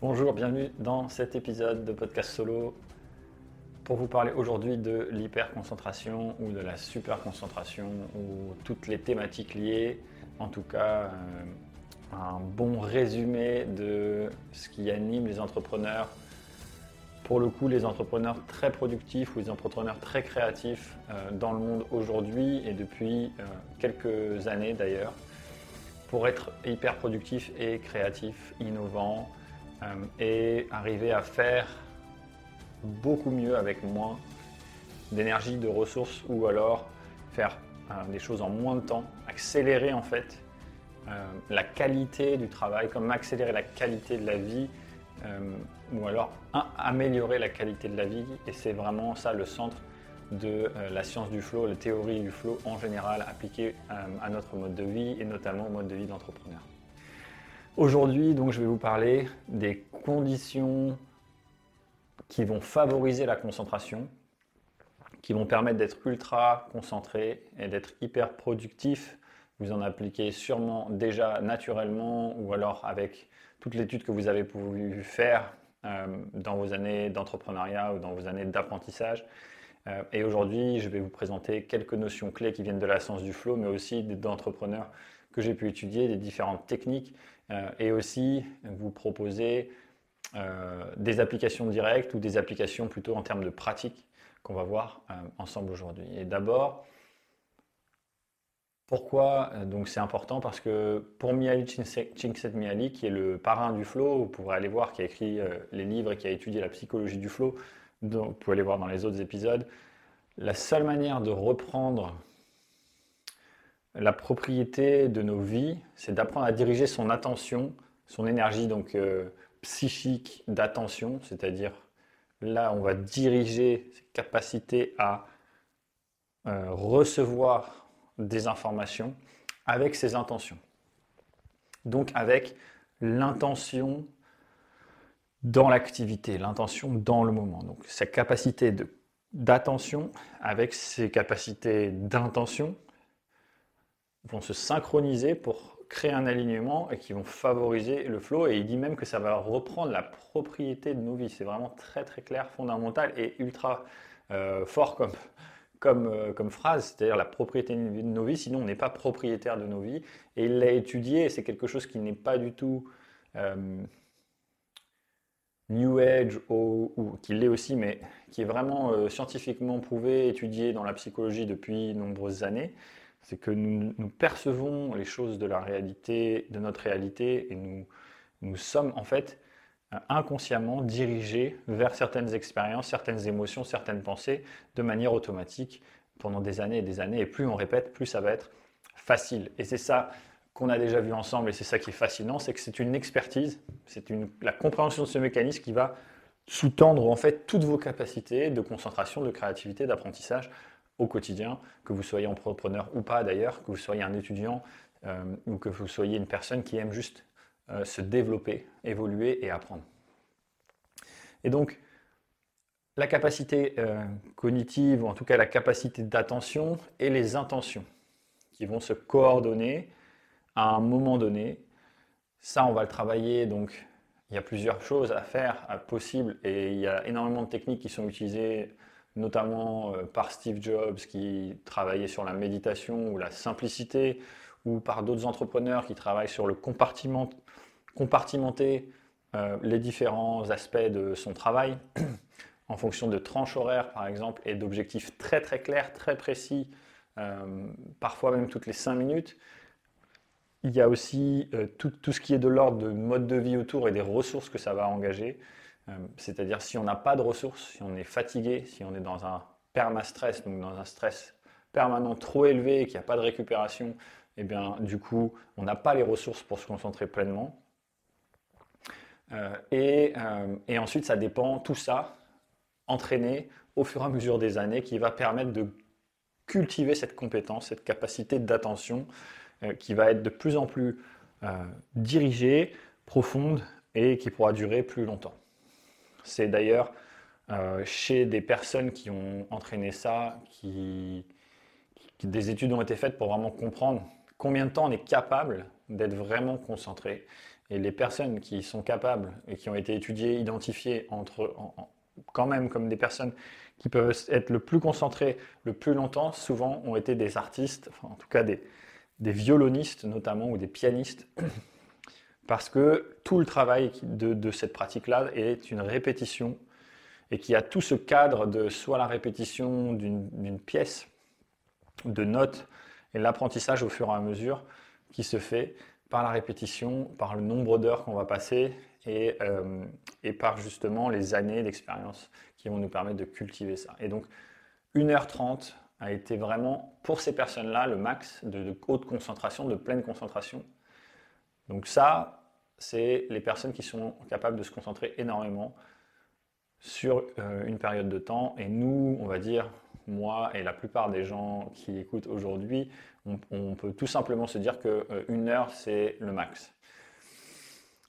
Bonjour, bienvenue dans cet épisode de podcast solo pour vous parler aujourd'hui de l'hyperconcentration ou de la superconcentration ou toutes les thématiques liées. En tout cas, euh, un bon résumé de ce qui anime les entrepreneurs. Pour le coup, les entrepreneurs très productifs ou les entrepreneurs très créatifs euh, dans le monde aujourd'hui et depuis euh, quelques années d'ailleurs, pour être hyper productif et créatif, innovant et arriver à faire beaucoup mieux avec moins d'énergie, de ressources ou alors faire des choses en moins de temps, accélérer en fait euh, la qualité du travail, comme accélérer la qualité de la vie, euh, ou alors améliorer la qualité de la vie. Et c'est vraiment ça le centre de euh, la science du flow, la théorie du flow en général appliquée à notre mode de vie et notamment au mode de vie d'entrepreneur. Aujourd'hui, donc, je vais vous parler des conditions qui vont favoriser la concentration, qui vont permettre d'être ultra concentré et d'être hyper productif vous en appliquez sûrement déjà naturellement ou alors avec toute l'étude que vous avez pu faire euh, dans vos années d'entrepreneuriat ou dans vos années d'apprentissage. Euh, et aujourd'hui, je vais vous présenter quelques notions clés qui viennent de la science du flow, mais aussi d'entrepreneurs que j'ai pu étudier, des différentes techniques, et aussi vous proposer des applications directes ou des applications plutôt en termes de pratique qu'on va voir ensemble aujourd'hui. Et d'abord, pourquoi euh, donc c'est important Parce que pour Mihaly Csikszentmihalyi, qui est le parrain du flow, vous pourrez aller voir, qui a écrit euh, les livres et qui a étudié la psychologie du flow, vous pouvez aller voir dans les autres épisodes, la seule manière de reprendre la propriété de nos vies, c'est d'apprendre à diriger son attention, son énergie donc euh, psychique d'attention, c'est-à-dire là on va diriger ses capacités à recevoir des informations avec ses intentions. Donc avec l'intention dans l'activité, l'intention dans le moment. Donc sa capacité d'attention avec ses capacités d'intention vont se synchroniser pour créer un alignement et qui vont favoriser le flow. Et il dit même que ça va reprendre la propriété de nos vies. C'est vraiment très très clair, fondamental et ultra euh, fort comme, euh, comme, phrase, c'est-à-dire la propriété de nos vies, sinon on n'est pas propriétaire de nos vies. Et il l'a étudié, et c'est quelque chose qui n'est pas du tout euh, New Age, ou, qui l'est aussi, mais qui est vraiment scientifiquement prouvé, étudié dans la psychologie depuis nombreuses années. C'est que nous, nous, percevons les choses de la réalité, de notre réalité, et nous, nous sommes en fait inconsciemment dirigé vers certaines expériences, certaines émotions, certaines pensées de manière automatique pendant des années et des années. Et plus on répète, plus ça va être facile. Et c'est ça qu'on a déjà vu ensemble et c'est ça qui est fascinant, c'est que c'est une expertise, c'est la compréhension de ce mécanisme qui va sous-tendre en fait toutes vos capacités de concentration, de créativité, d'apprentissage au quotidien, que vous soyez entrepreneur ou pas d'ailleurs, que vous soyez un étudiant euh, ou que vous soyez une personne qui aime juste euh, se développer, évoluer et apprendre. Et donc, la capacité euh, cognitive, ou en tout cas la capacité d'attention, et les intentions qui vont se coordonner à un moment donné. Ça, on va le travailler. Donc, il y a plusieurs choses à faire, à possible, et il y a énormément de techniques qui sont utilisées, notamment euh, par Steve Jobs qui travaillait sur la méditation ou la simplicité, ou par d'autres entrepreneurs qui travaillent sur le compartiment, compartimenter euh, les différents aspects de son travail en fonction de tranches horaires par exemple et d'objectifs très très clairs, très précis, euh, parfois même toutes les cinq minutes. Il y a aussi tout, tout, ce qui est de l'ordre de mode de vie autour et des ressources que ça va engager. C'est-à-dire si on n'a pas de ressources, si on est fatigué, si on est dans un perma-stress, donc dans un stress permanent trop élevé qu'il n'y a pas de récupération, eh bien du coup on n'a pas les ressources pour se concentrer pleinement. Euh, euh, et, ensuite, ça dépend, tout ça, entraîné au fur et à mesure des années, qui va permettre de cultiver cette compétence, cette capacité d'attention, euh, qui va être de plus en plus dirigée, profonde et qui pourra durer plus longtemps. C'est d'ailleurs chez des personnes qui ont entraîné ça, qui, des études ont été faites pour vraiment comprendre combien de temps on est capable d'être vraiment concentré. Et les personnes qui sont capables et qui ont été étudiées, identifiées entre, quand même comme des personnes qui peuvent être le plus concentrées le plus longtemps, souvent ont été des artistes, en tout cas des violonistes notamment ou des pianistes, parce que tout le travail de, cette pratique-là est une répétition et qui a tout ce cadre de soit la répétition d'une pièce, de notes, et l'apprentissage au fur et à mesure qui se fait par la répétition, par le nombre d'heures qu'on va passer et, euh, et, par justement les années d'expérience qui vont nous permettre de cultiver ça. Et donc 1h30 a été vraiment pour ces personnes-là le max de, haute concentration, de pleine concentration. Donc ça, c'est les personnes qui sont capables de se concentrer énormément sur euh, une période de temps. Et nous, on va dire, moi et la plupart des gens qui écoutent aujourd'hui, on, peut tout simplement se dire que euh, une heure, c'est le max.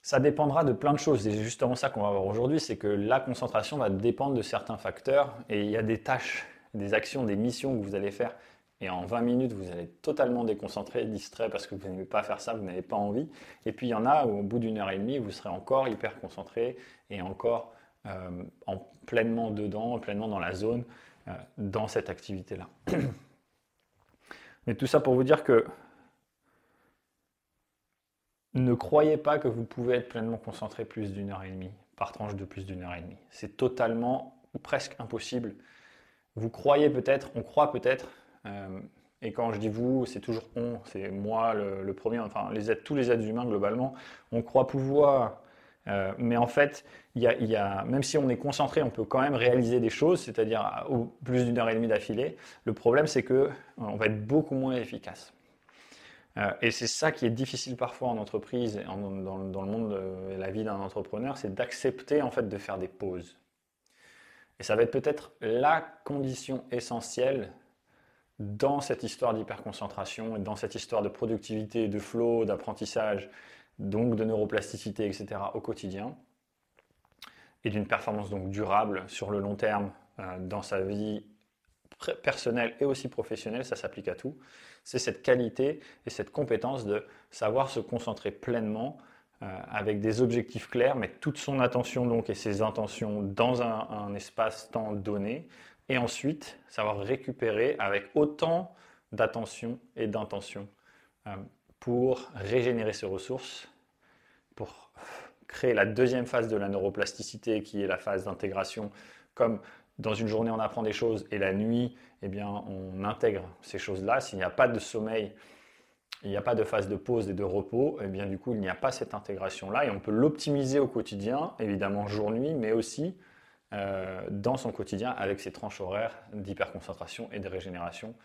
Ça dépendra de plein de choses. Et c'est justement ça qu'on va voir aujourd'hui, c'est que la concentration va dépendre de certains facteurs. Et il y a des tâches, des actions, des missions que vous allez faire. Et en 20 minutes, vous allez totalement déconcentré, distrait parce que vous n'aimez pas faire ça, vous n'avez pas envie. Et puis il y en a où au bout d'une heure et demie, vous serez encore hyper concentré et encore euh, en pleinement dedans, pleinement dans la zone, euh, dans cette activité-là. Mais tout ça pour vous dire que ne croyez pas que vous pouvez être pleinement concentré plus d'une heure et demie, par tranche de plus d'une heure et demie. C'est totalement ou presque impossible. Vous croyez peut-être, on croit peut-être, et quand je dis vous, c'est toujours on, c'est moi le, premier, enfin tous les êtres humains globalement, on croit pouvoir euh, mais en fait, il y, a, même si on est concentré, on peut quand même réaliser des choses, c'est-à-dire au plus d'une heure et demie d'affilée. Le problème, c'est que euh, on va être beaucoup moins efficace. Euh, et c'est ça qui est difficile parfois en entreprise, dans, le monde de la vie d'un entrepreneur, c'est d'accepter en fait de faire des pauses. Et ça va être peut-être la condition essentielle dans cette histoire d'hyperconcentration, dans cette histoire de productivité, de flow, d'apprentissage, donc de neuroplasticité, etc. au quotidien, et d'une performance donc durable sur le long terme euh, dans sa vie personnelle et aussi professionnelle, ça s'applique à tout, c'est cette qualité et cette compétence de savoir se concentrer pleinement euh, avec des objectifs clairs, mettre toute son attention donc et ses intentions dans un, espace-temps donné, et ensuite savoir récupérer avec autant d'attention et d'intention euh, pour régénérer ses ressources, pour créer la deuxième phase de la neuroplasticité qui est la phase d'intégration. Comme dans une journée on apprend des choses et la nuit, eh bien, on intègre ces choses-là. S'il n'y a pas de sommeil, il n'y a pas de phase de pause et de repos, eh bien du coup il n'y a pas cette intégration-là et on peut l'optimiser au quotidien, évidemment jour-nuit, mais aussi euh, dans son quotidien avec ses tranches horaires d'hyperconcentration et de régénération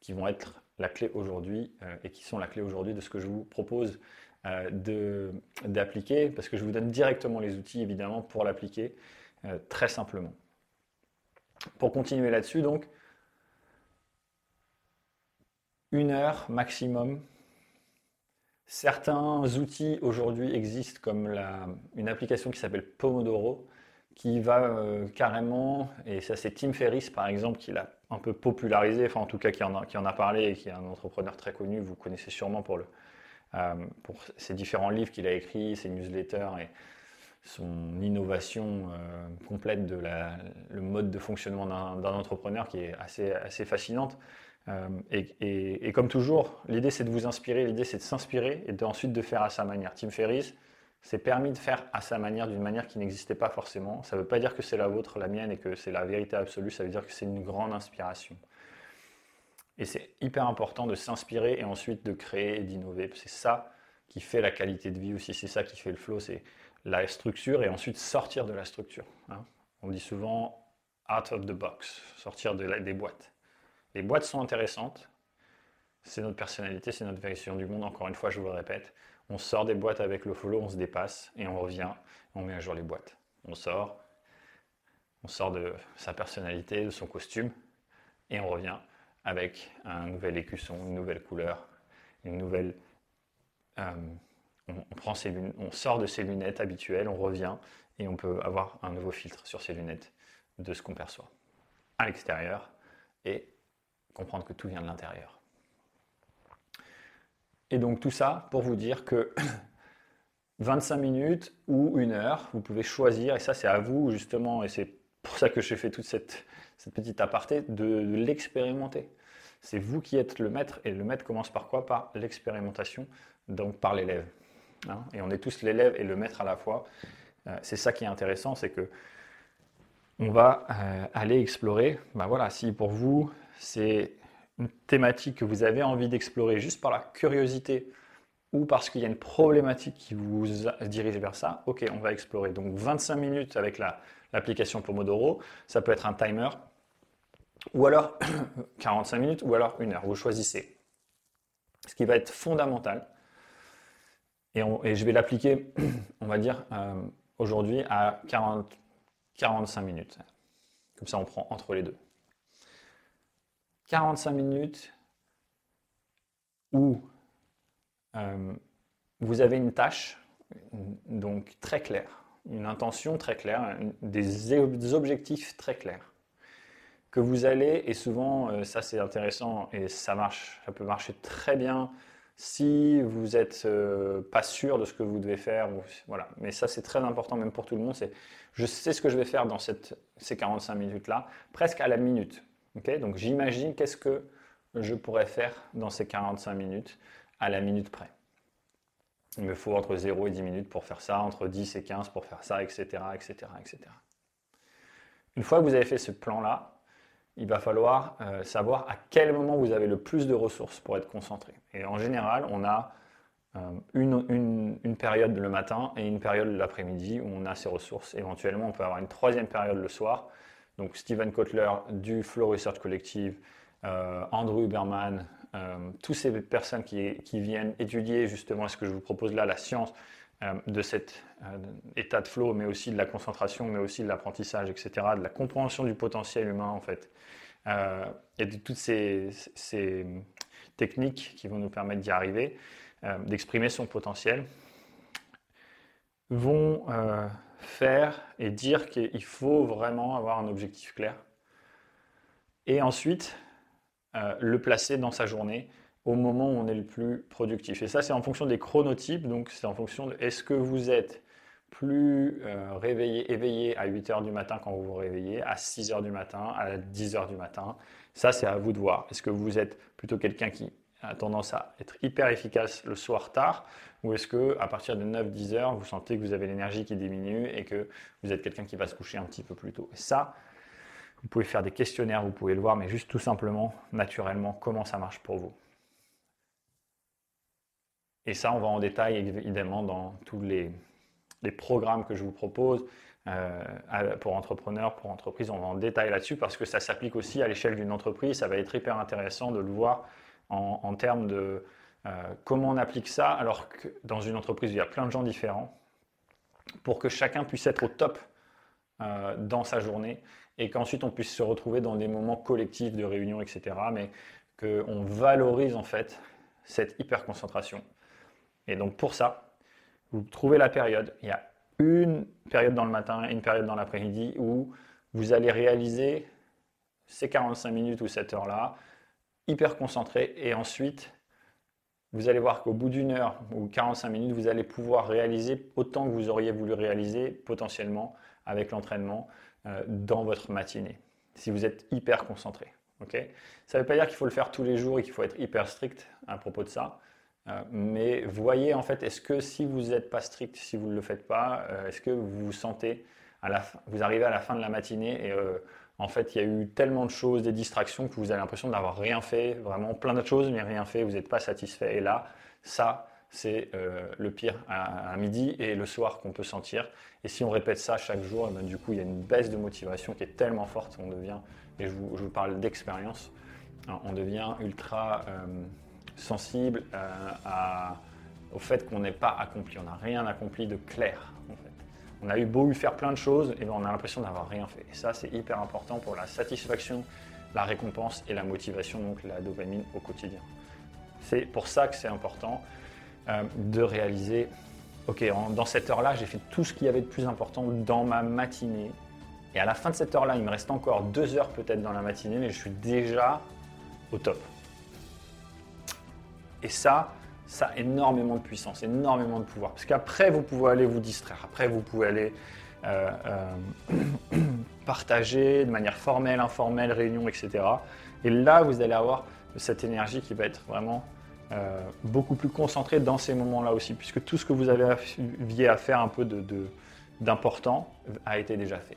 qui vont être la clé aujourd'hui euh, et qui sont la clé aujourd'hui de ce que je vous propose euh, d'appliquer, parce que je vous donne directement les outils évidemment pour l'appliquer très simplement. Pour continuer là-dessus, donc, une heure maximum. Certains outils aujourd'hui existent comme la, une application qui s'appelle Pomodoro, qui va carrément, et ça c'est Tim Ferriss par exemple qui l'a un peu popularisé, enfin en tout cas qui en, a, qui en a parlé et qui est un entrepreneur très connu, vous connaissez sûrement pour, le, euh, pour ses différents livres qu'il a écrits, ses newsletters et son innovation euh, complète de la, le mode de fonctionnement d'un entrepreneur qui est assez, assez fascinante. Euh, et, et, comme toujours, l'idée c'est de vous inspirer, l'idée c'est de s'inspirer et ensuite de faire à sa manière. Tim Ferriss, s'est permis de faire à sa manière, d'une manière qui n'existait pas forcément. Ça ne veut pas dire que c'est la vôtre, la mienne, et que c'est la vérité absolue, ça veut dire que c'est une grande inspiration. Et c'est hyper important de s'inspirer et ensuite de créer et d'innover. C'est ça qui fait la qualité de vie aussi, c'est ça qui fait le flow, c'est la structure et ensuite sortir de la structure. Hein. On dit souvent out of the box, sortir de des boîtes. Les boîtes sont intéressantes, c'est notre personnalité, c'est notre vision du monde, encore une fois, je vous le répète. On sort des boîtes avec le follow, on se dépasse et on revient, on met à jour les boîtes. On sort, on sort de sa personnalité, de son costume et on revient avec un nouvel écusson, une nouvelle couleur, une nouvelle. Euh, on, sort de ses lunettes habituelles, on revient et on peut avoir un nouveau filtre sur ses lunettes de ce qu'on perçoit à l'extérieur et comprendre que tout vient de l'intérieur. Et donc tout ça pour vous dire que 25 minutes ou une heure, vous pouvez choisir, et ça c'est à vous justement, et c'est pour ça que j'ai fait toute cette, petite aparté, de, l'expérimenter. C'est vous qui êtes le maître, et le maître commence par quoi? Par l'expérimentation, donc par l'élève. Hein. et on est tous l'élève et le maître à la fois. Euh, c'est ça qui est intéressant, c'est que on va euh, aller explorer. Ben voilà, si pour vous c'est thématique que vous avez envie d'explorer juste par la curiosité ou parce qu'il y a une problématique qui vous dirige vers ça, ok, on va explorer. Donc 25 minutes avec l'application Pomodoro, ça peut être un timer, ou alors 45 minutes, ou alors une heure, vous choisissez. Ce qui va être fondamental, et, je vais l'appliquer, on va dire, euh, aujourd'hui à 40, 45 minutes. Comme ça, on prend entre les deux. 45 minutes où euh, vous avez une tâche donc très claire, une intention très claire, des, objectifs très clairs que vous allez, et souvent euh, ça c'est intéressant et ça marche, ça peut marcher très bien si vous n'êtes euh, pas sûr de ce que vous devez faire. Voilà. Mais ça c'est très important même pour tout le monde, c'est je sais ce que je vais faire dans cette, ces 45 minutes-là, presque à la minute. Donc j'imagine qu'est-ce que je pourrais faire dans ces 45 minutes à la minute près. Il me faut entre 0 et 10 minutes pour faire ça, entre 10 et 15 pour faire ça, etc. etc., etc. Une fois que vous avez fait ce plan-là, il va falloir euh, savoir à quel moment vous avez le plus de ressources pour être concentré. Et en général, on a euh, une, une, période le matin et une période l'après-midi où on a ces ressources. Éventuellement, on peut avoir une troisième période le soir. Donc Steven Kotler du Flow Research Collective, euh, Andrew Huberman, euh, toutes ces personnes qui, viennent étudier justement ce que je vous propose là, la science euh, de cet euh, état de flow, mais aussi de la concentration, mais aussi de l'apprentissage, etc., de la compréhension du potentiel humain en fait, et de toutes ces, techniques qui vont nous permettre d'y arriver, d'exprimer son potentiel, vont faire et dire qu'il faut vraiment avoir un objectif clair. Et ensuite, euh, le placer dans sa journée au moment où on est le plus productif. Et ça, c'est en fonction des chronotypes, donc c'est en fonction de est-ce que vous êtes plus euh, réveillé, éveillé à 8 h du matin quand vous vous réveillez, à 6 h du matin, à 10 h du matin. Ça, c'est à vous de voir. Est-ce que vous êtes plutôt quelqu'un qui a tendance à être hyper efficace le soir tard ou est-ce que à partir de 9-10 heures, vous sentez que vous avez l'énergie qui diminue et que vous êtes quelqu'un qui va se coucher un petit peu plus tôt? Et ça, vous pouvez faire des questionnaires, vous pouvez le voir, mais juste tout simplement, naturellement, comment ça marche pour vous. Et ça, on va en détail évidemment dans tous les, programmes que je vous propose euh, pour entrepreneurs, pour entreprises. On va en détail là-dessus parce que ça s'applique aussi à l'échelle d'une entreprise. Ça va être hyper intéressant de le voir en, termes de euh, comment on applique ça alors que dans une entreprise, il y a plein de gens différents pour que chacun puisse être au top euh, dans sa journée et qu'ensuite on puisse se retrouver dans des moments collectifs de réunion, etc. Mais qu'on valorise en fait cette hyper concentration. Et donc pour ça, vous trouvez la période. Il y a une période dans le matin et une période dans l'après-midi où vous allez réaliser ces 45 minutes ou cette heure-là, hyper concentré. Et ensuite, vous allez voir qu'au bout d'une heure ou 45 minutes, vous allez pouvoir réaliser autant que vous auriez voulu réaliser potentiellement avec l'entraînement euh, dans votre matinée, si vous êtes hyper concentré. ça ne veut pas dire qu'il faut le faire tous les jours et qu'il faut être hyper strict à propos de ça. Euh, mais voyez en fait, est-ce que si vous n'êtes pas strict, si vous ne le faites pas, euh, est-ce que vous vous sentez, à la vous arrivez à la fin de la matinée et en fait il y a eu tellement de choses, des distractions que vous avez l'impression d'avoir rien fait, vraiment plein d'autres choses mais rien fait, vous n'êtes pas satisfait. Et là, ça, c'est euh, le pire à, midi et le soir qu'on peut sentir. Et si on répète ça chaque jour, eh ben, du coup, il y a une baisse de motivation qui est tellement forte, on devient, et je vous, parle d'expérience, hein, on devient ultra euh, sensible euh, au fait qu'on n'est pas accompli, on n'a rien accompli de clair. On a eu beau faire plein de choses, et ben, on a l'impression d'avoir rien fait. Et ça, c'est hyper important pour la satisfaction, la récompense et la motivation, donc la dopamine au quotidien. C'est pour ça que c'est important. Euh, de réaliser, ok, dans cette heure-là, j'ai fait tout ce qu'il y avait de plus important dans ma matinée. Et à la fin de cette heure-là, il me reste encore deux heures peut-être dans la matinée, mais je suis déjà au top. Et ça, ça a énormément de puissance, énormément de pouvoir. Parce qu'après, vous pouvez aller vous distraire. Après, vous pouvez aller euh, euh, partager de manière formelle, informelle, réunion, etc. Et là, vous allez avoir cette énergie qui va être vraiment euh, beaucoup plus concentrée dans ces moments-là aussi, puisque tout ce que vous avez à faire un peu d'important a été déjà fait.